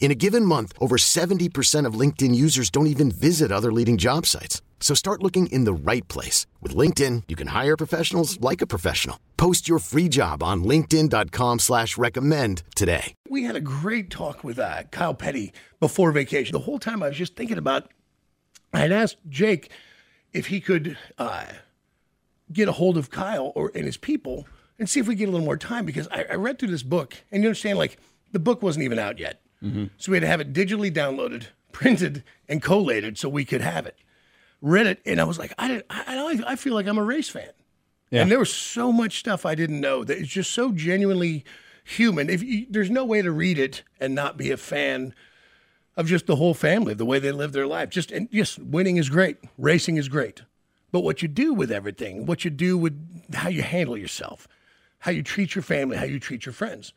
In a given month, over 70% of LinkedIn users don't even visit other leading job sites. So start looking in the right place. With LinkedIn, you can hire professionals like a professional. Post your free job on linkedin.com slash recommend today. We had a great talk with uh, Kyle Petty before vacation. The whole time I was just thinking about, I had asked Jake if he could uh, get a hold of Kyle or and his people and see if we get a little more time because I, I read through this book and you understand, like, the book wasn't even out yet. Mm-hmm. So we had to have it digitally downloaded, printed, and collated so we could have it. Read it, and I was like, I didn't. I, I feel like I'm a race fan. And there was so much stuff I didn't know that it's just so genuinely human. If you, there's no way to read it and not be a fan of just the whole family, the way they live their life. Just and yes, winning is great, racing is great, but what you do with everything, what you do with how you handle yourself, how you treat your family, how you treat your friends,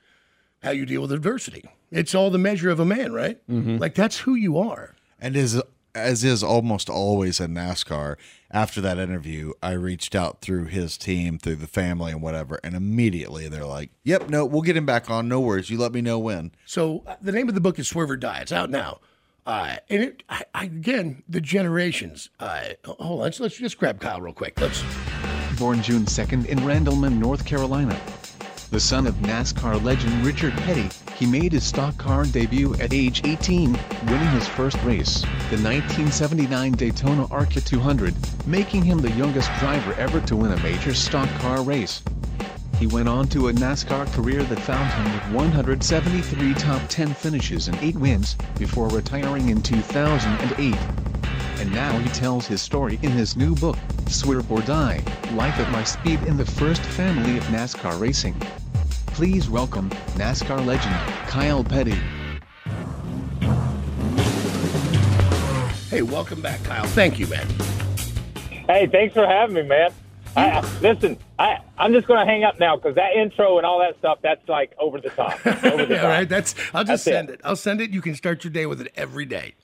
how you deal with adversity. It's all the measure of a man, right? Like that's who you are. And is as is almost always in NASCAR. After that interview, I reached out through his team, through the family, and whatever, and immediately they're like, "Yep, no, we'll get him back on. No worries. You let me know when." So uh, the name of the book is Swerve or Die. It's out now. Uh, and it, I, I, again, the generations. Uh, hold on, let's, let's just grab Kyle real quick. Let's. Born June 2nd in Randleman, North Carolina. The son of NASCAR legend Richard Petty, he made his stock car debut at age 18, winning his first race, the 1979 Daytona ARCA 200, making him the youngest driver ever to win a major stock car race. He went on to a NASCAR career that found him with 173 top 10 finishes and 8 wins, before retiring in 2008. And now he tells his story in his new book, Swerve or Die, Life at My Speed in the First Family of NASCAR Racing. Please welcome, NASCAR legend, Kyle Petty. Hey, welcome back, Kyle. Thank you, man. Hey, thanks for having me, man. I, I- listen, I, I'm just going to hang up now because that intro and all that stuff, that's like over the top. Over the top. right, that's. I'll just That's it. send it. I'll send it. You can start your day with it every day.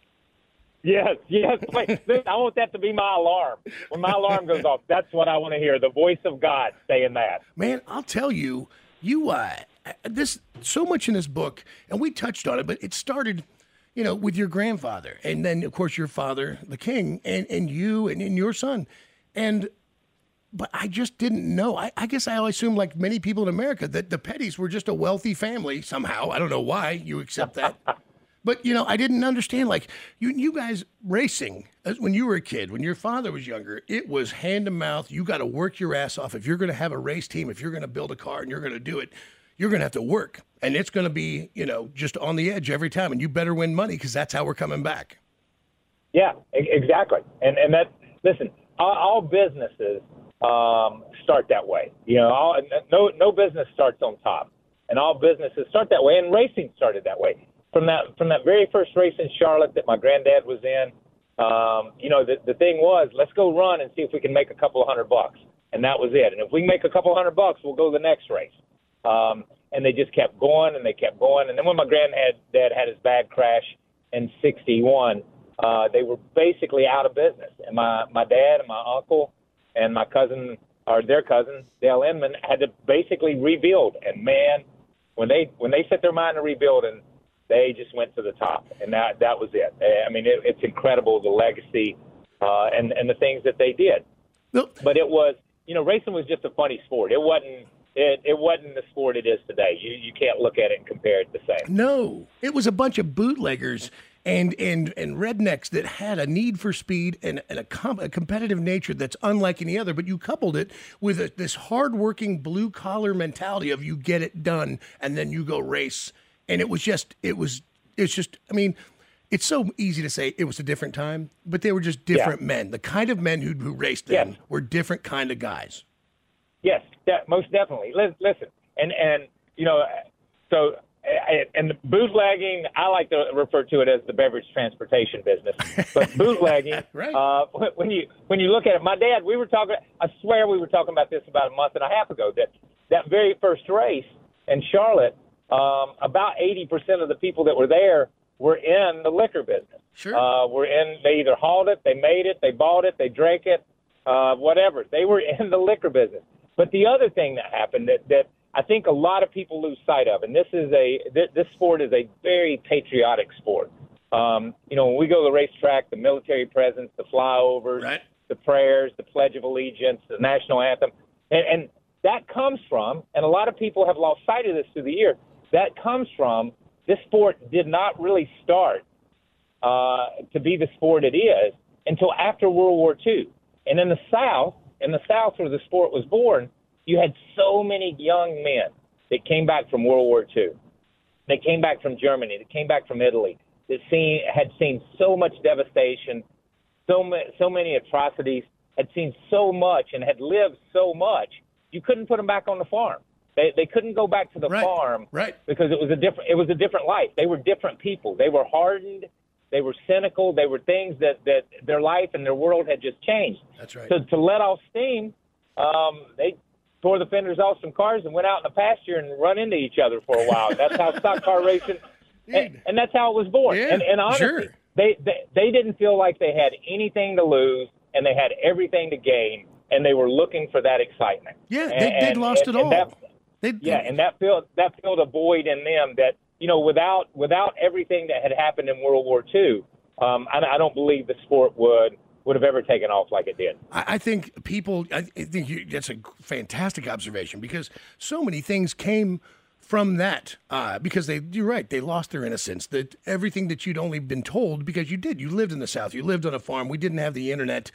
Yes, yes. Wait, listen, I want that to be my alarm. When my alarm goes off, that's what I want to hear. The voice of God saying that. Man, I'll tell you, you uh, this so much in this book, and we touched on it, but it started, you know, with your grandfather, and then of course your father, the king, and and you and, and your son, and. But I just didn't know. I, I guess I assumed, like many people in America, that the Pettys were just a wealthy family somehow. I don't know why you accept that. But you know, I didn't understand. Like you, you guys racing as when you were a kid, when your father was younger, it was hand to mouth. You got to work your ass off. If you're going to have a race team, if you're going to build a car and you're going to do it, you're going to have to work, and it's going to be you know just on the edge every time. And you better win money because that's how we're coming back. Yeah, exactly. And and that listen, all, all businesses um, start that way. You know, all, no no business starts on top, and all businesses start that way. And racing started that way from that from that very first race in Charlotte that my granddad was in. Um, you know, the the thing was, let's go run and see if we can make a couple of hundred bucks, and that was it. And if we make a couple hundred bucks, we'll go to the next race. Um, and they just kept going and they kept going. And then when my granddad dad had his bad crash in '61, uh, they were basically out of business. And my my dad and my uncle and my cousin or their cousin Dale Inman had to basically rebuild. And man, when they when they set their mind to rebuilding, they just went to the top, and that that was it. I mean, it, it's incredible the legacy uh, and and the things that they did. No, But it was, you know, racing was just a funny sport. It wasn't. It, it wasn't the sport it is today. You you can't look at it and compare it the same. No, it was a bunch of bootleggers and and and rednecks that had a need for speed and, and a, com- a competitive nature that's unlike any other. But you coupled it with a, this hardworking blue collar mentality of you get it done and then you go race, and it was just it was it's just I mean. It's so easy to say it was a different time, but they were just different men. The kind of men who, who raced then Yes. were different kind of guys. Yes, that, most definitely. Listen, and and you know, so and the bootlegging, I like to refer to it as the beverage transportation business. But bootlegging, Right. uh, when you when you look at it, my dad, we were talking. I swear we were talking about this about a month and a half ago. That that very first race in Charlotte, um, about eighty percent of the people that were there were in the liquor business. Sure. Uh, were in. They either hauled it, they made it, they bought it, they drank it, uh, whatever. They were in the liquor business. But the other thing that happened that, that I think a lot of people lose sight of, and this is a this, this sport is a very patriotic sport. Um, you know, when we go to the racetrack, the military presence, the flyovers, Right. the prayers, the Pledge of Allegiance, the national anthem, and, and that comes from, and a lot of people have lost sight of this through the year. That comes from this sport did not really start uh, to be the sport it is until after World War II. And in the South, in the South where the sport was born, you had so many young men that came back from World War II. They came back from Germany. They came back from Italy. That seen had seen so much devastation, so ma- so many atrocities. Had seen so much and had lived so much. You couldn't put them back on the farm. They they couldn't go back to the Right. farm Right. because it was a different it was a different life. They were different people. They were hardened. They were cynical. They were things that that their life and their world had just changed. That's right. So to let off steam, um, they tore the fenders off some cars and went out in the pasture and run into each other for a while. That's how stock car racing, and, and that's how it was born. Yeah, and, and honestly, sure. they, they they didn't feel like they had anything to lose and they had everything to gain, and they were looking for that excitement. Yeah, they, they'd lost and- it all. that- They, yeah, and that filled that filled a void in them that you know without without everything that had happened in World War II, um, I, I don't believe the sport would would have ever taken off like it did. I, I think people. I I think you, that's a fantastic observation because so many things came from that. Uh, because they, you're right, they lost their innocence. That everything that you'd only been told because you did. You lived in the South. You lived on a farm. We didn't have the internet.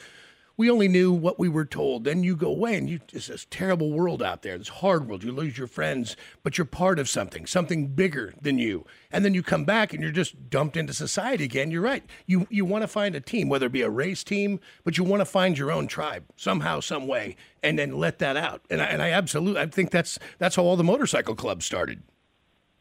We only knew what we were told. Then you go away and you it's this terrible world out there. This hard world. You lose your friends, but you're part of something, something bigger than you. And then you come back and you're just dumped into society again. You're right. You you want to find a team, whether it be a race team, but you want to find your own tribe somehow, some way, and then let that out. And I, and I absolutely I think that's that's how all the motorcycle clubs started.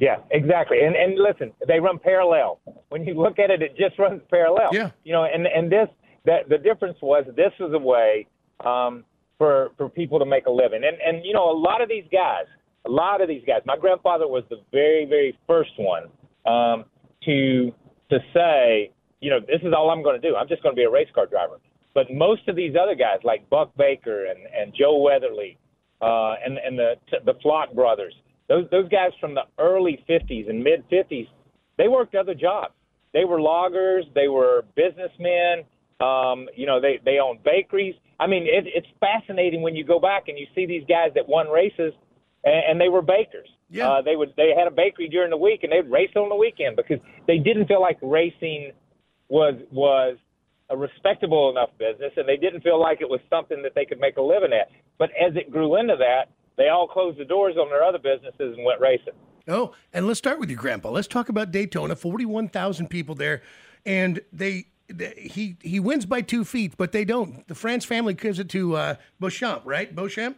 Yeah, exactly. And and listen, they run parallel. When you look at it, it just runs parallel. Yeah. You know, and and this that the difference was this was a way um, for for people to make a living. And and you know, a lot of these guys, a lot of these guys. My grandfather was the very very first one um, to to say, you know, this is all I'm going to do. I'm just going to be a race car driver. But most of these other guys, like Buck Baker and and Joe Weatherly, uh, and and the the Flock brothers, those those guys from the early 50s and mid 50s, they worked other jobs. They were loggers. They were businessmen. Um, you know, they they own bakeries. I mean, it, it's fascinating when you go back and you see these guys that won races, and, and they were bakers. Yeah. Uh, they would they had a bakery during the week and they'd race on the weekend because they didn't feel like racing was was a respectable enough business, and they didn't feel like it was something that they could make a living at. But as it grew into that, they all closed the doors on their other businesses and went racing. Oh, and let's start with you, grandpa. Let's talk about Daytona. Forty-one thousand people there, and they, they he he wins by two feet, but they don't. The France family gives it to uh, Beauchamp, right? Beauchamp.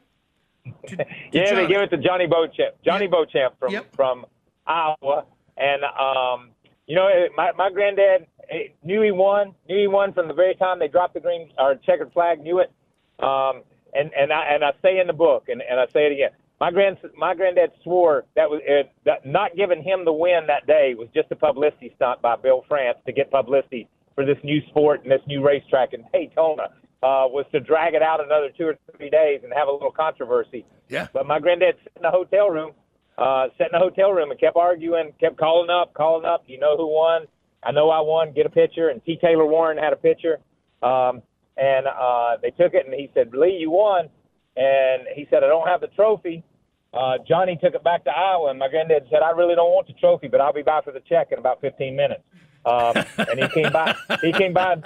To- to Yeah, Johnny. they give it to Johnny Beauchamp. Johnny. Beauchamp from Yep. from Iowa, and um, you know, eh, my my granddad eh, knew he won. Knew he won from the very time they dropped the green or checkered flag. Knew it. Um, and and I and I say in the book, and, and I say it again. My grand my granddad swore that was it, that not giving him the win that day was just a publicity stunt by Bill France to get publicity for this new sport and this new racetrack in Daytona. Uh, was to drag it out another two or three days and have a little controversy. Yeah. But my granddad sat in the hotel room, uh, sat in the hotel room and kept arguing, kept calling up, calling up. You know who won? I know I won. Get a picture. And T. Taylor Warren had a picture. Um, and uh, they took it, and he said, Lee, you won. And he said, I don't have the trophy. Uh, Johnny took it back to Iowa, and my granddad said, I really don't want the trophy, but I'll be by for the check in about 15 minutes. Um, and he came by. He came by,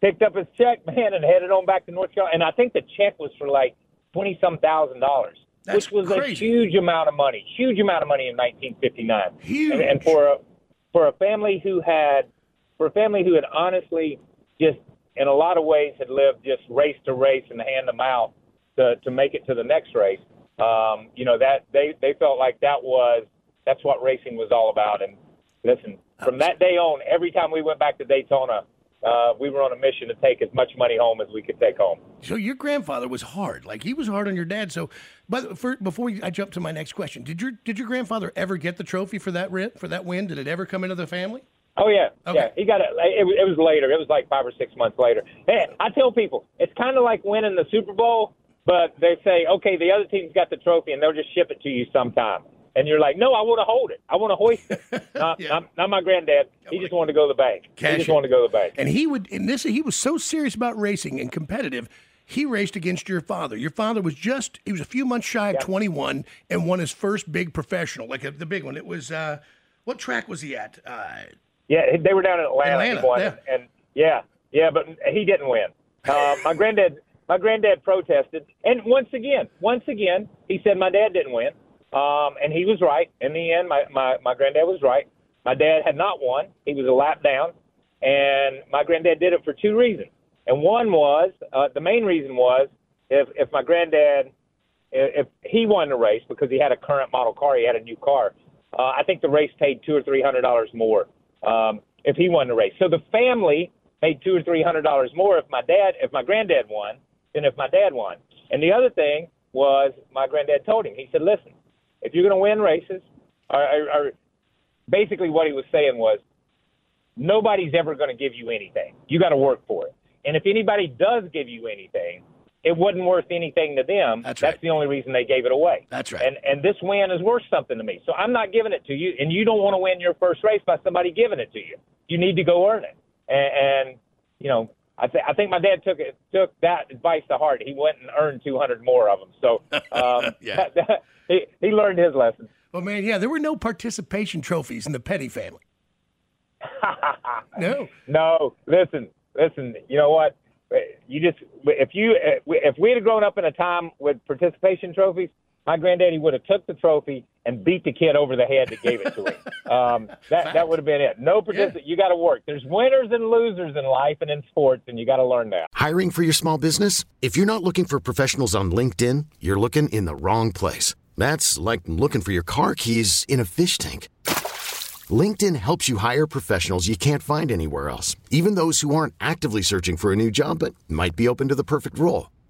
picked up his check, man, and headed on back to North Carolina. And I think the check was for like twenty some thousand dollars, which was crazy. a huge amount of money. Huge amount of money in 1959. Huge. And, and for a for a family who had for a family who had honestly just in a lot of ways had lived just race to race and hand to mouth to to make it to the next race. Um, you know that they they felt like that was that's what racing was all about. And listen, from that day on, every time we went back to Daytona, uh, we were on a mission to take as much money home as we could take home. So your grandfather was hard, like he was hard on your dad. So, but for, before I jump to my next question, did your did your grandfather ever get the trophy for that win? For that win, did it ever come into the family? Oh yeah, Okay. yeah. He got it. it. It was later. It was like five or six months later. And I tell people, it's kind of like winning the Super Bowl, but they say, okay, the other team's got the trophy, and they'll just ship it to you sometime. And you're like, no, I want to hold it. I want to hoist it. not, Yeah. not, not my granddad. He just wanted to go to the bank. Cash he just it. wanted to go to the bank. And he would, and this, he was so serious about racing and competitive. He raced against your father. Your father was just, he was a few months shy of 21 and won his first big professional, like a, the big one. It was, uh, what track was he at? Uh, Yeah, they were down in Atlanta. Atlanta, won, yeah. And, and yeah, yeah, but he didn't win. Uh, my granddad, my granddad protested, and once again, once again, he said my dad didn't win, um, and he was right. In the end, my, my my granddad was right. My dad had not won; he was a lap down, and my granddad did it for two reasons. And one was uh, the main reason was if if my granddad if he won the race because he had a current model car, he had a new car. Uh, I think the race paid two or three hundred dollars more um, if he won the race. So the family paid two or three hundred dollars more if my dad, if my granddad won, than if my dad won. And the other thing was my granddad told him. He said, "Listen, if you're going to win races, or, or, or basically what he was saying was, nobody's ever going to give you anything. You got to work for it. And if anybody does give you anything, it wasn't worth anything to them. That's right. That's the only reason they gave it away. That's right. And and this win is worth something to me. So I'm not giving it to you, and you don't want to win your first race by somebody giving it to you. You need to go earn it. And, and you know, I think I think my dad took it took that advice to heart. He went and earned 200 more of them. So um, Yeah. he he learned his lesson. well, man, yeah, there were no participation trophies in the Petty family. no. No, listen, listen. You know what? You just if you if we had grown up in a time with participation trophies, my granddaddy would have took the trophy and beat the kid over the head that gave it to him. Um, that that would have been it. No particip You got to work. There's winners and losers in life and in sports, and you got to learn that. Hiring for your small business? If you're not looking for professionals on LinkedIn, you're looking in the wrong place. That's like looking for your car keys in a fish tank. LinkedIn helps you hire professionals you can't find anywhere else, even those who aren't actively searching for a new job but might be open to the perfect role.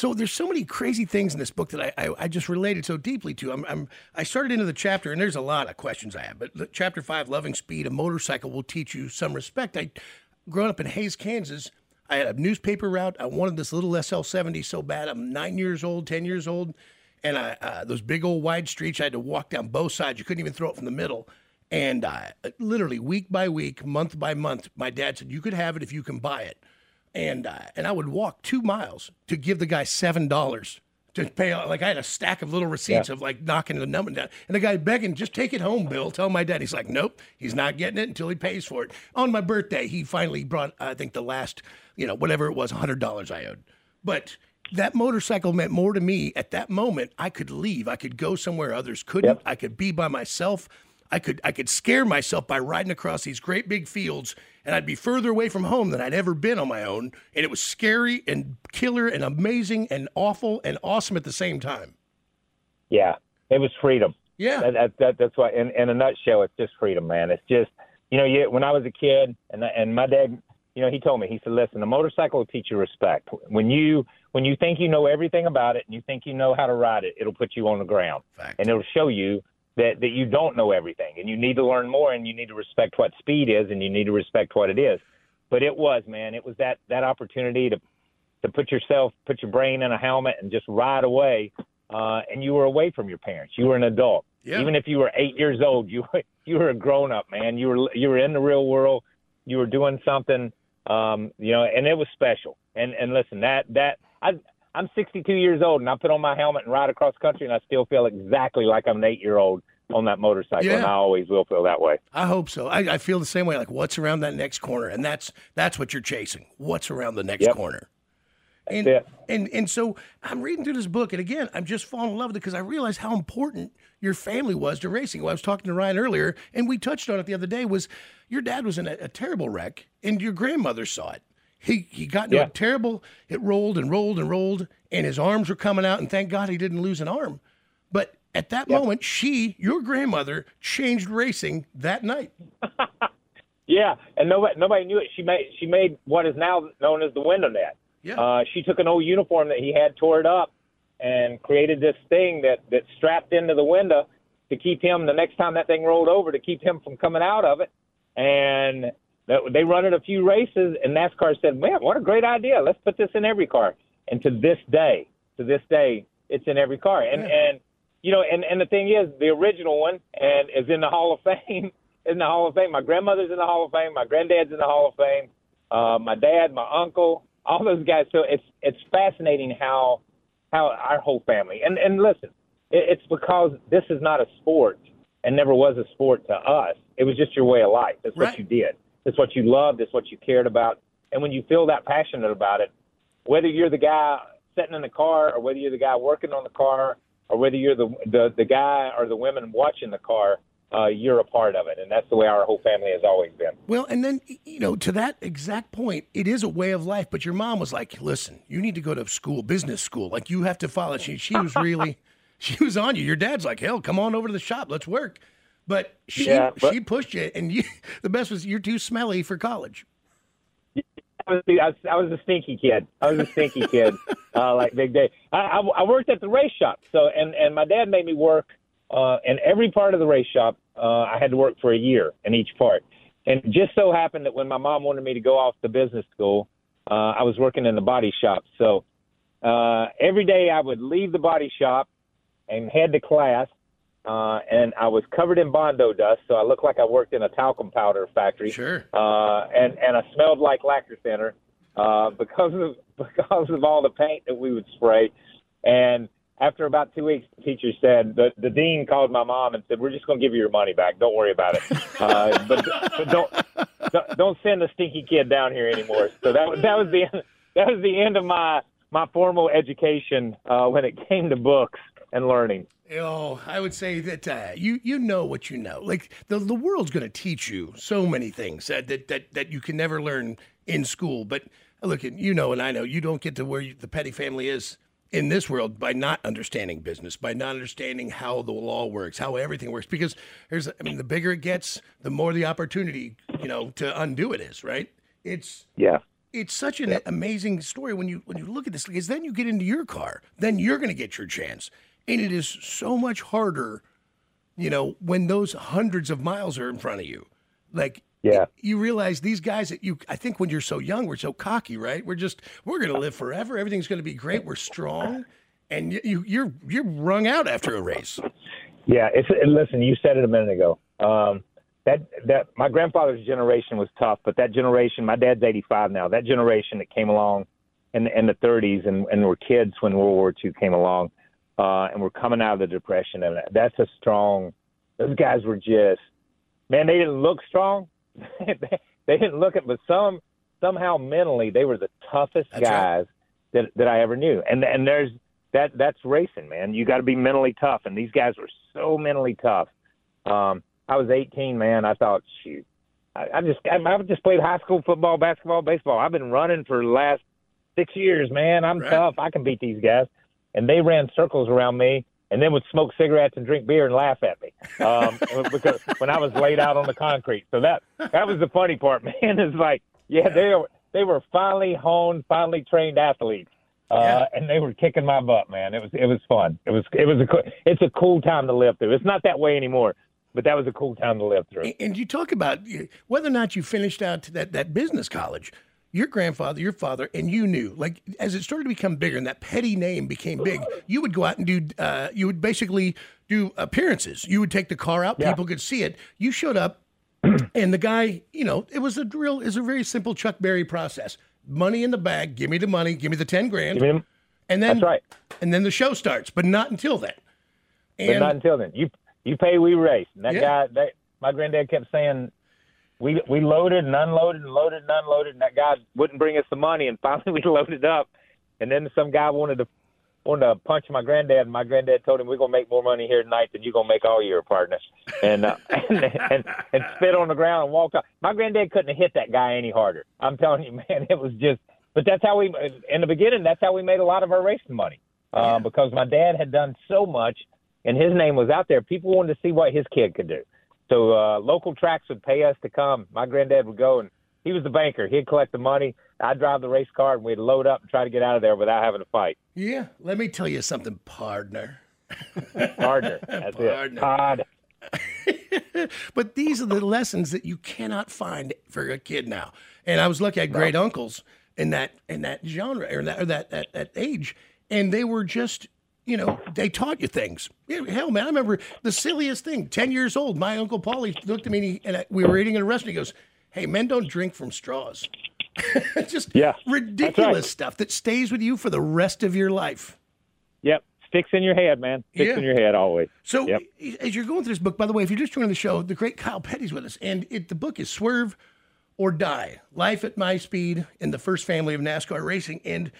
So there's so many crazy things in this book that I, I, I just related so deeply to. I'm, I'm I started into the chapter and there's a lot of questions I have, but chapter five, loving speed, a motorcycle will teach you some respect. I, growing up in Hays, Kansas, I had a newspaper route. I wanted this little SL70 so bad. I'm nine years old, ten years old, and I uh, those big old wide streets. I had to walk down both sides. You couldn't even throw it from the middle. And uh, literally week by week, month by month, my dad said, "You could have it if you can buy it." And uh, and I would walk two miles to give the guy seven dollars to pay. Like I had a stack of little receipts Yeah. of like knocking the number down, and the guy begging, "Just take it home, Bill." Tell my dad. He's like, "Nope, he's not getting it until he pays for it." On my birthday, he finally brought, I think, the last, you know, whatever it was, hundred dollars I owed. But that motorcycle meant more to me at that moment. I could leave. I could go somewhere others couldn't. I could be by myself. I could I could scare myself by riding across these great big fields, and I'd be further away from home than I'd ever been on my own. And it was scary and killer and amazing and awful and awesome at the same time. Yeah, it was freedom. Yeah. that, that, that that's why. In, in a nutshell, it's just freedom, man. It's just you know, you, when I was a kid, and and my dad, you know, he told me, he said, listen, a motorcycle will teach you respect. When you when you think you know everything about it and you think you know how to ride it, it'll put you on the ground, and it'll show you that that you don't know everything, and you need to learn more, and you need to respect what speed is, and you need to respect what it is. But it was, man, it was that that opportunity to to put yourself, put your brain in a helmet, and just ride away. Uh, and you were away from your parents. You were an adult. Yeah. Even if you were eight years old, you were you were a grown up, man. You were you were in the real world. You were doing something, um, you know, and it was special. And and listen, that that I I'm 62 years old, and I put on my helmet and ride across country, and I still feel exactly like I'm an eight year old on that motorcycle, and I always will feel that way. I hope so. I, I feel the same way. Like, what's around that next corner, and that's that's what you're chasing. What's around the next Yep. corner? And, it. and and so I'm reading through this book, and again, I'm just falling in love with it because I realize how important your family was to racing. Well, I was talking to Ryan earlier, and we touched on it the other day. Was your dad was in a, a terrible wreck, and your grandmother saw it. He he got into Yeah. a terrible. It rolled and rolled and rolled, and his arms were coming out. And thank God he didn't lose an arm. But at that moment, she, your grandmother, changed racing that night. Yeah, and nobody nobody knew it. She made she made what is now known as the window net. Yeah. Uh, she took an old uniform that he had, tore it up, and created this thing that that strapped into the window to keep him the next time that thing rolled over to keep him from coming out of it. And they run it a few races, and NASCAR said, "Man, what a great idea! Let's put this in every car." And to this day, to this day, it's in every car. And and you know, and and the thing is, the original one and is in the Hall of Fame. In the Hall of Fame, my grandmother's in the Hall of Fame. My granddad's in the Hall of Fame. Uh, my dad, my uncle, all those guys. So it's it's fascinating how how our whole family and and listen, it, it's because this is not a sport and never was a sport to us. It was just your way of life. It's Right. what you did. It's what you loved. It's what you cared about. And when you feel that passionate about it, whether you're the guy sitting in the car or whether you're the guy working on the car or whether you're the the, the guy or the women watching the car, uh, you're a part of it. And that's the way our whole family has always been. Well, and then you know, to that exact point, it is a way of life. But your mom was like, "Listen, you need to go to school, business school. Like you have to follow." She she was really, she was on you. Your dad's like, "Hell, come on over to the shop, let's work." But she Yeah, but- she pushed you, and you. The best was you're too smelly for college. I was, I was, I was a stinky kid. I was a stinky kid, uh, like Big Day. I, I, I worked at the race shop, so and and my dad made me work uh, in every part of the race shop. Uh, I had to work for a year in each part, and it just so happened that when my mom wanted me to go off to business school, uh, I was working in the body shop. So uh, every day I would leave the body shop and head to class, uh, and I was covered in bondo dust, so I looked like I worked in a talcum powder factory Sure. uh, and and I smelled like lacquer thinner uh, because of because of all the paint that we would spray. And after about two weeks, the teacher said the the dean called my mom and said, "We're just going to give you your money back. Don't worry about it, uh, but but don't, don't don't send the stinky kid down here anymore." So that was that was the end, that was the end of my my formal education uh, when it came to books and learning. Oh, I would say that uh, you you know what you know. Like the the world's going to teach you so many things that, that that that you can never learn in school. But look, you know, and I know you don't get to where you, the petty family is in this world by not understanding business, by not understanding how the law works, how everything works. Because there's, I mean, the bigger it gets, the more the opportunity, you know, to undo it is. Right? It's Yeah. it's such an amazing story when you when you look at this because then you get into your car then you're going to get your chance and it is so much harder you know when those hundreds of miles are in front of you like Yeah. you realize these guys that you i think when you're so young we're so cocky right we're just we're going to live forever everything's going to be great we're strong and you, you you're you're wrung out after a race Yeah, it's listen. You said it a minute ago. Um, that that my grandfather's generation was tough, but that generation, my dad's eighty five now. That generation that came along in, in the 30s and, and were kids when World War II came along, uh, and we're coming out of the Depression, and that's a strong. Those guys were just, man, they didn't look strong. they didn't look it, but some somehow mentally they were the toughest That's guys that that I ever knew. And and there's that that's racing, man. You got to be mentally tough, and these guys were so mentally tough. Um, I was 18, man. I thought, shoot, I, I just I, I've just played high school football, basketball, baseball. I've been running for the last six years, man. I'm Right. tough. I can beat these guys. And they ran circles around me, and then would smoke cigarettes and drink beer and laugh at me um, because when I was laid out on the concrete. So that that was the funny part, man. Is like, yeah, they were they were finally honed, finally trained athletes. Uh, Yeah. and they were kicking my butt, man. It was it was fun. It was it was a it's a cool time to live through. It's not that way anymore, but that was a cool time to live through. And- you talk about whether or not you finished out to that, that business college, your grandfather, your father, and you knew, like, as it started to become bigger and that petty name became big, you would go out and do, uh, you would basically do appearances. You would take the car out, Yeah. people could see it. You showed up, and the guy, you know, it was a real, it's a very simple Chuck Berry process. Money in the bag, give me the money, give me the 10 grand, Give me and then, That's right. and then the show starts, but not until then. But not until then. You you pay, we race. And that Yeah. guy, that, my granddad kept saying, we we loaded and unloaded and loaded and unloaded, and that guy wouldn't bring us the money. And finally, we loaded up, and then some guy wanted to wanted to punch my granddad, and my granddad told him, "We're gonna make more money here tonight than you're gonna make all year, partner." And uh, and, and and spit on the ground and walked off. My granddad couldn't have hit that guy any harder. I'm telling you, man, it was just. But that's how we in the beginning. That's how we made a lot of our racing money uh, because my dad had done so much and his name was out there. People wanted to see what his kid could do. So uh, local tracks would pay us to come. My granddad would go, and he was the banker. He'd collect the money. I'd drive the race car, and we'd load up and try to get out of there without having to fight. yeah, let me tell you something, partner. Partner, that's Partner. it. Todd. but these are the lessons that you cannot find for a kid now. And I was lucky I had great uncles in that in that genre or that or that, that that age, and they were just you know they taught you things. Yeah, hell, man, I remember the silliest thing. Ten years old, my uncle Paulie looked at me and, he, and I, we were eating at a restaurant. He goes, "Hey, men don't drink from straws." just Yeah, ridiculous right. stuff that stays with you for the rest of your life. Yep, sticks in your head, man. Sticks Yeah. in your head always. So, Yep. as you're going through this book, by the way, if you're just joining the show, the great Kyle Petty's with us, and it, the book is Swerve or Die: Life at My Speed in the First Family of NASCAR Racing, and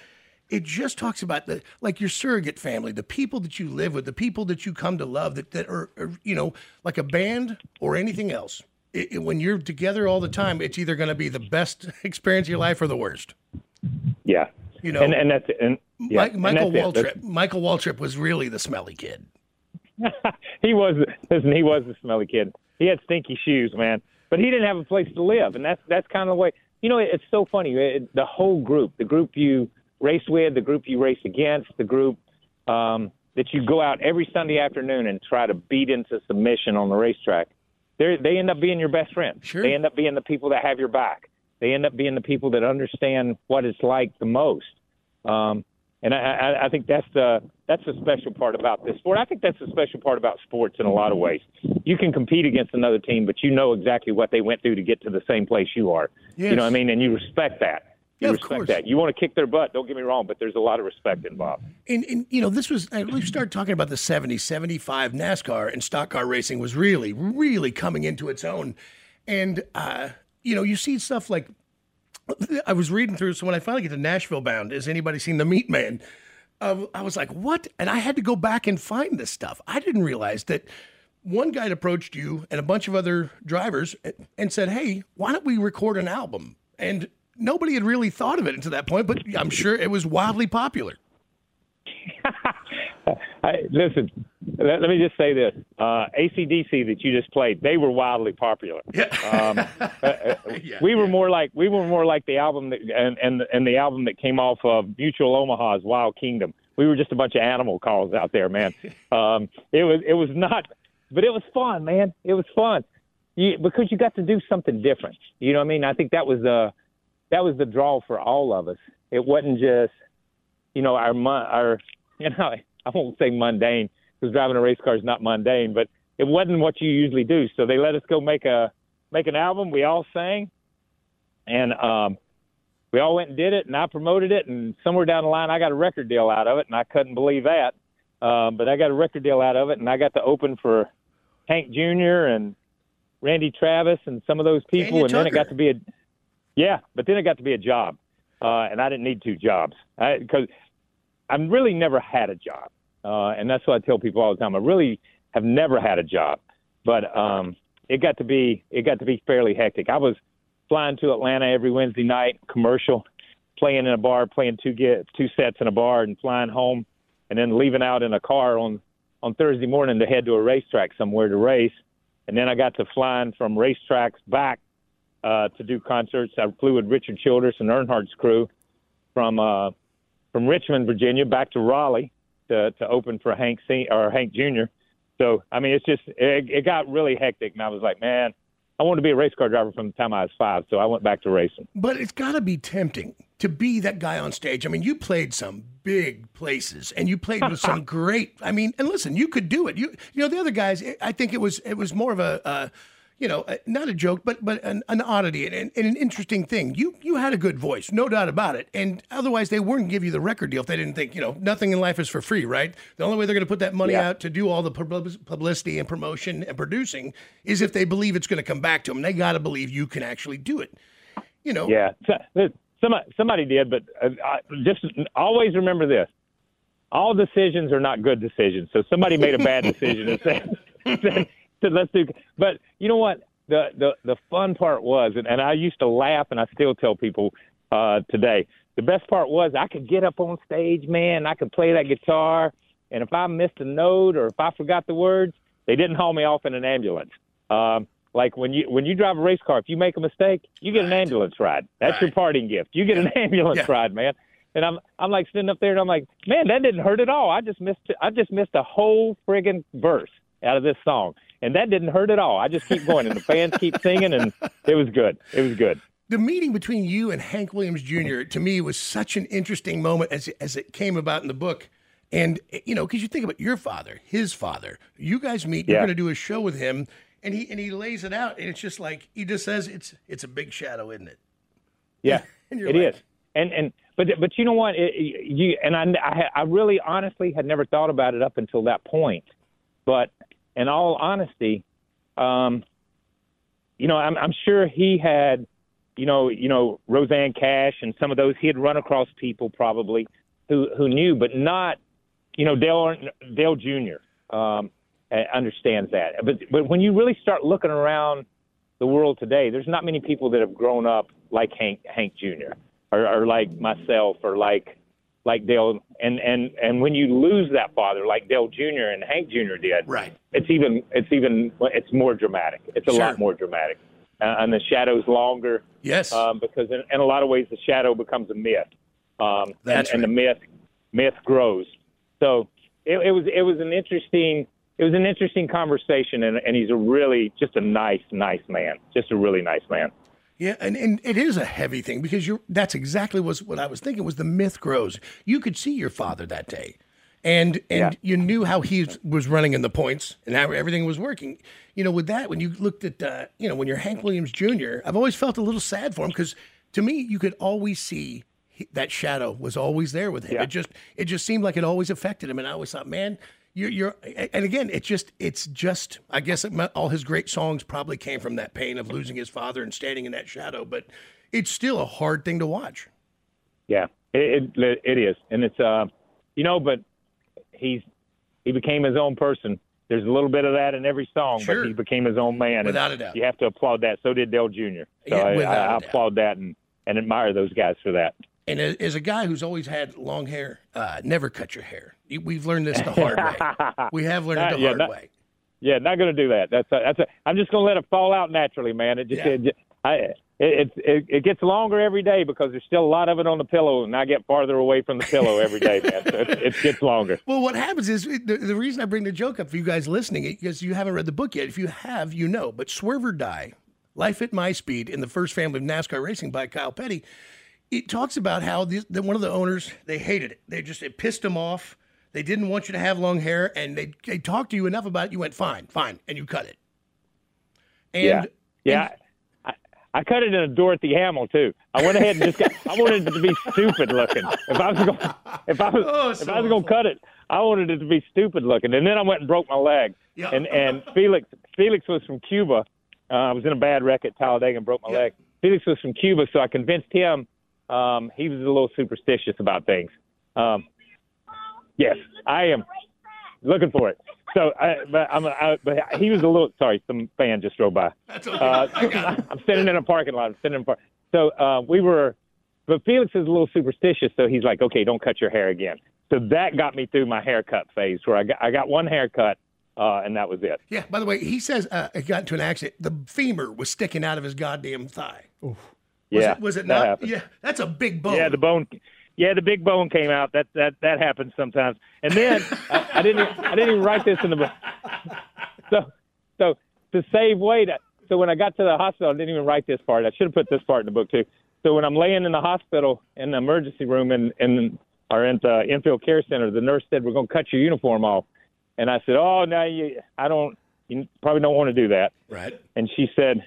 it just talks about the like your surrogate family, the people that you live with, the people that you come to love, that that are, are you know like a band or anything else. It, it- when you're together all the time, it's either going to be the best experience of your life or the worst. Yeah. You know, and and that's and yeah, Mike, and Michael it. That's- Waltrip. Michael Waltrip was really the smelly kid. he was listen, he was a smelly kid. He had stinky shoes, man. But he didn't have a place to live, and that's that's kind of the way. You know, it's so funny. It, the whole group, the group you race with, the group you race against, the group um, that you go out every Sunday afternoon and try to beat into submission on the racetrack. They they end up being your best friends. Sure. They end up being the people that have your back. They end up being the people that understand what it's like the most. Um, and I, I, I think that's the that's the special part about this sport. I think that's the special part about sports in a lot of ways. You can compete against another team, but you know exactly what they went through to get to the same place you are. Yes. You know what I mean? And you respect that. You Yeah, respect that. You want to kick their butt. Don't get me wrong, but there's a lot of respect involved. And, and you know, this was, uh, we started talking about the 70, 75 NASCAR and stock car racing was really, really coming into its own. And, uh, you know, you see stuff like, I was reading through, so when I finally get to Nashville bound, has anybody seen The Meat Man? Uh, I was like, what? And I had to go back and find this stuff. I didn't realize that one guy approached you and a bunch of other drivers and said, hey, why don't we record an album? And nobody had really thought of it until that point, but I'm sure it was wildly popular. I, listen, let, let me just say this: uh, ACDC that you just played, they were wildly popular. Um, uh, uh, we were more like we were more like the album that and and and the album that came off of Mutual Omaha's Wild Kingdom. We were just a bunch of animal calls out there, man. Um, it was it was not, but it was fun, man. It was fun. You, because you got to do something different. You know what I mean? I think that was the that was the draw for all of us. It wasn't just you know our our you know I won't say mundane because driving a race car is not mundane, but it wasn't what you usually do. So they let us go make a make an album. We all sang, and um, we all went and did it, and I promoted it, and somewhere down the line, I got a record deal out of it, and I couldn't believe that. Um, but I got a record deal out of it, and I got to open for Hank Jr. and Randy Travis and some of those people, and then it got to be a yeah, but then it got to be a job, uh, and I didn't need two jobs because I really never had a job, uh, and that's what I tell people all the time. I really have never had a job, but um, it got to be it got to be fairly hectic. I was flying to Atlanta every Wednesday night, commercial, playing in a bar, playing two get two sets in a bar, and flying home, and then leaving out in a car on on Thursday morning to head to a racetrack somewhere to race, and then I got to flying from racetracks back uh, to do concerts. I flew with Richard Childress and Earnhardt's crew from uh, from Richmond, Virginia, back to Raleigh to to open for Hank C- or Hank Jr. So I mean, it's just it, it got really hectic, and I was like, man, I wanted to be a race car driver from the time I was five, so I went back to racing. But it's got to be tempting to be that guy on stage. I mean, you played some big places, and you played with some great. I mean, and listen, you could do it. You, you know, the other guys. I think it was it was more of a, uh, you know, uh, not a joke, but but an, an oddity and, and an interesting thing. You you had a good voice, no doubt about it. And otherwise, they wouldn't give you the record deal if they didn't think you know nothing in life is for free, right? The only way they're going to put that money Yeah. out to do all the pub- publicity and promotion and producing is if they believe it's going to come back to them. They got to believe you can actually do it. You know, Yeah, somebody somebody did, but uh, I, just always remember this: all decisions are not good decisions. So somebody made a bad decision and said, said, "Let's do." But you know what? The the the fun part was, and, and I used to laugh, and I still tell people uh, today. The best part was I could get up on stage, man. I could play that guitar, and if I missed a note or if I forgot the words, they didn't haul me off in an ambulance. Um, like when you when you drive a race car, if you make a mistake, you get an ambulance ride. That's your Right. parting gift. You get an ambulance Yeah. ride, man. And I'm I'm like sitting up there and I'm like, man, that didn't hurt at all. I just missed I just missed a whole friggin' verse out of this song, and that didn't hurt at all. I just keep going, and the fans keep singing, and it was good. It was good. the meeting between you and Hank Williams Jr. to me was such an interesting moment as as it came about in the book. And you know, because you think about your father, his father, you guys meet. You're going to do a show with him, and he and he lays it out, and it's just like he just says it's it's a big shadow, isn't it? Yeah, it is. And and but but you know what? It, you and I I I really honestly had never thought about it up until that point. But in all honesty, um, you know, I'm I'm sure he had, you know, you know Rosanne Cash and some of those he had run across people probably who who knew, but not, you know, Dale Dale Jr. Um, understands that. But but when you really start looking around the world today, there's not many people that have grown up like Hank Hank Jr. or, or like myself or like like Dale and and and when you lose that father like Dale Jr. and Hank Jr. did, Right. It's even it's even it's more dramatic. It's a Sure. lot more dramatic, uh, and the shadow's longer Yes. um, because in, in a lot of ways the shadow becomes a myth, um, That's and, and the myth myth grows. So it, it was it was an interesting it was an interesting conversation, and, and he's a really just a nice nice man, just a really nice man. Yeah, and, and it is a heavy thing because you're that's exactly was what I was thinking was the myth grows. You could see your father that day. And and Yeah. you knew how he was running in the points and how everything was working. You know, with that, when you looked at, uh, you know, when you're Hank Williams Jr., I've always felt a little sad for him because to me, you could always see that shadow was always there with him. Yeah. It just it just seemed like it always affected him, and I always thought, man, you're you're. And again, it's just it's just. I guess it, all his great songs probably came from that pain of losing his father and standing in that shadow, but it's still a hard thing to watch. Yeah, it it, it is, and it's uh, you know, but he's he became his own person. There's a little bit of that in every song, Sure. but he became his own man. and Without a doubt. you have to applaud that. So did Dale Jr. So Yeah, I, without I, a I doubt. applaud that and and admire those guys for that. And as as a guy who's always had long hair, uh, never cut your hair. We've learned this the hard way. We have learned it the yeah, hard not- way. Yeah, not going to do that. That's a, that's a, I'm just going to let it fall out naturally, man. It just Yeah. it, I, it, it it gets longer every day because there's still a lot of it on the pillow, and I get farther away from the pillow every day, man. So it, it gets longer. Well, what happens is the, the reason I bring the joke up for you guys listening because you haven't read the book yet. If you have, you know. But Swerve or Die, Life at My Speed in the first family of NASCAR racing by Kyle Petty, it talks about how the, the, one of the owners they hated it. They just it pissed them off. They didn't want you to have long hair, and they they talked to you enough about it. You went fine, fine, and you cut it. And yeah, yeah. I, I cut it in a Dorothy Hamill too. I went ahead and just got. I wanted it to be stupid looking. If I was going, if I was, Oh, if I was going to cut it, I wanted it to be stupid looking. And then I went and broke my leg. Yeah. And and Felix Felix was from Cuba. Uh, I was in a bad wreck at Talladega and broke my Yeah. leg. Felix was from Cuba, so I convinced him. Um, he was a little superstitious about things. Um, yes, I am looking for it. So, I, but I'm, I, but he was a little sorry. Some fan just drove by. That's okay. Uh, I got it. I'm sitting in a parking lot. I'm sitting in a park. So uh, we were, but Felix is a little superstitious, so he's like, okay, don't cut your hair again. So that got me through my haircut phase, where I got I got one haircut, uh, and that was it. Yeah. By the way, he says uh, it got into an accident. The femur was sticking out of his goddamn thigh. Was yeah, It, was it not? happened. Yeah. That's a big bone. Yeah, the bone. Yeah, the big bone came out. That that that happens sometimes. And then I, I didn't even- I didn't even write this in the book. So so to save weight, I- so when I got to the hospital, I didn't even write this part. I should have put this part in the book too. So when I'm laying in the hospital in the emergency room and in or in the infield care center, the nurse said we're going to cut your uniform off, and I said, oh no, you, I don't. You probably don't want to do that. Right. And she said,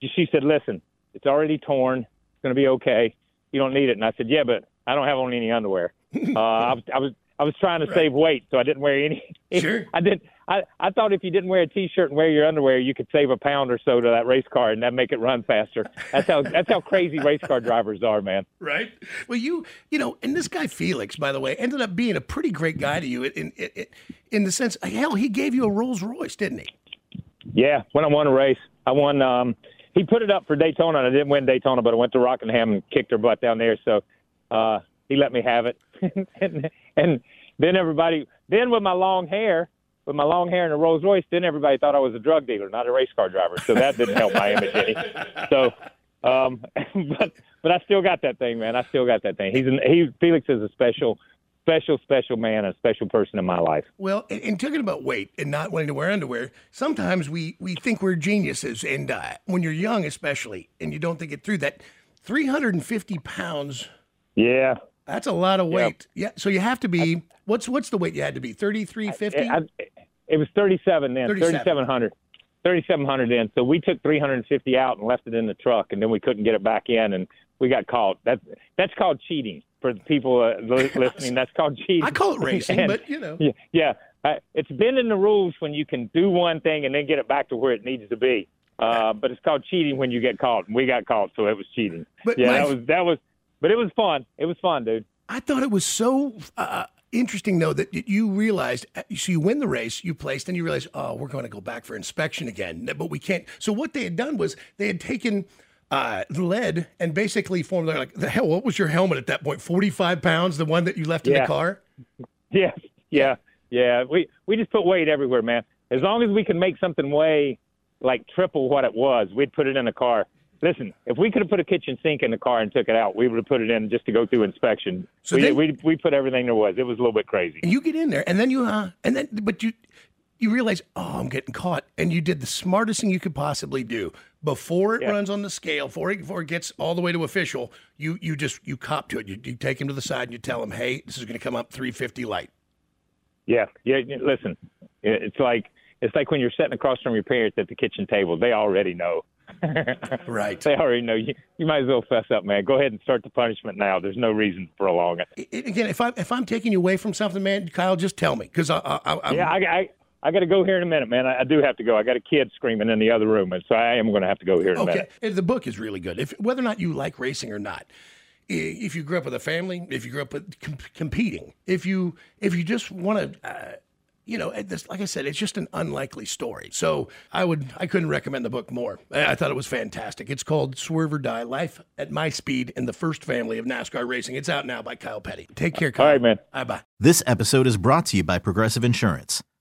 she said, listen, it's already torn. It's going to be okay. You don't need it. And I said, yeah, but I don't have on any underwear. Uh, I, was, I was I was trying to save weight, so I didn't wear any. Sure. I didn't. I I thought if you didn't wear a t-shirt and wear your underwear, you could save a pound or so to that race car, and that make it run faster. That's how that's how crazy race car drivers are, man. Right. Well, you, you know, and this guy Felix, by the way, ended up being a pretty great guy to you in in, in, in the sense, hell, he gave you a Rolls Royce, didn't he? Yeah, when I won a race, I won. Um, he put it up for Daytona, and I didn't win Daytona, but I went to Rockingham and kicked her butt down there. So uh, he let me have it, and, and then everybody, then with my long hair, with my long hair and a Rolls Royce, then everybody thought I was a drug dealer, not a race car driver. So that didn't help my image any. So, um, but but I still got that thing, man. I still got that thing. He's an, he Felix is a special, special, special man, a special person in my life. Well, and, and talking about weight and not wanting to wear underwear, sometimes we we think we're geniuses, and uh, when you're young, especially, and you don't think it through, that 350 pounds. Yeah, That's a lot of weight. Yeah. So you have to be. What's what's the weight you had to be? 3350. I, it was 37 then, 3700. 3700 then. So we took 350 out and left it in the truck, and then we couldn't get it back in, and we got caught. That's that's called cheating for the people uh, listening. That's called cheating. I call it racing, And- but you know. yeah, yeah. Uh, it's bending the rules when you can do one thing and then get it back to where it needs to be. Uh, but it's called cheating when you get caught, and we got caught, so it was cheating. But yeah, my- that was that was, but it was fun. It was fun, dude. I thought it was so uh, interesting, though, that you realized. uh, So you win the race, you placed, and you realize, oh, we're going to go back for inspection again, but we can't. So what they had done was they had taken uh, the lead and basically formed like the hell. What was your helmet at that point? Forty five pounds, the one that you left in the car. Yeah, yeah, yeah. We we just put weight everywhere, man. As long as we can make something weigh like triple what it was, we'd put it in the car. Listen, if we could have put a kitchen sink in the car and took it out, we would have put it in just to go through inspection. So we, then- we we put everything there was. It was a little bit crazy. And you get in there, and then you, uh, and then, but you, you realize, oh, I'm getting caught, and you did the smartest thing you could possibly do before it Yeah. runs on the scale, before it, before it gets all the way to official. You, you just, you cop to it. You, you take him to the side and you tell him, hey, this is going to come up 350 light. Yeah, yeah. Listen, it's like it's like when you're sitting across from your parents at the kitchen table. They already know. Right. They already know. You, you might as well fess up, man. Go ahead and start the punishment now. There's no reason to prolong it. I- I- again, if I if I'm taking you away from something, man, Kyle, just tell me because I, I, I, Yeah, I, I, I got to go here in a minute, man. I, I do have to go. I got a kid screaming in the other room, and so I am going to have to go here in a Okay, minute. And the book is really good. If whether or not you like racing or not, if you grew up with a family, if you grew up with com- competing, if you if you just want to, uh, you know, this, like I said, it's just an unlikely story. So I would I couldn't recommend the book more. I, I thought it was fantastic. It's called Swerve or Die: Life at My Speed in the First Family of NASCAR Racing. It's out now by Kyle Petty. Take care, Kyle. All right, man. Bye bye. This episode is brought to you by Progressive Insurance.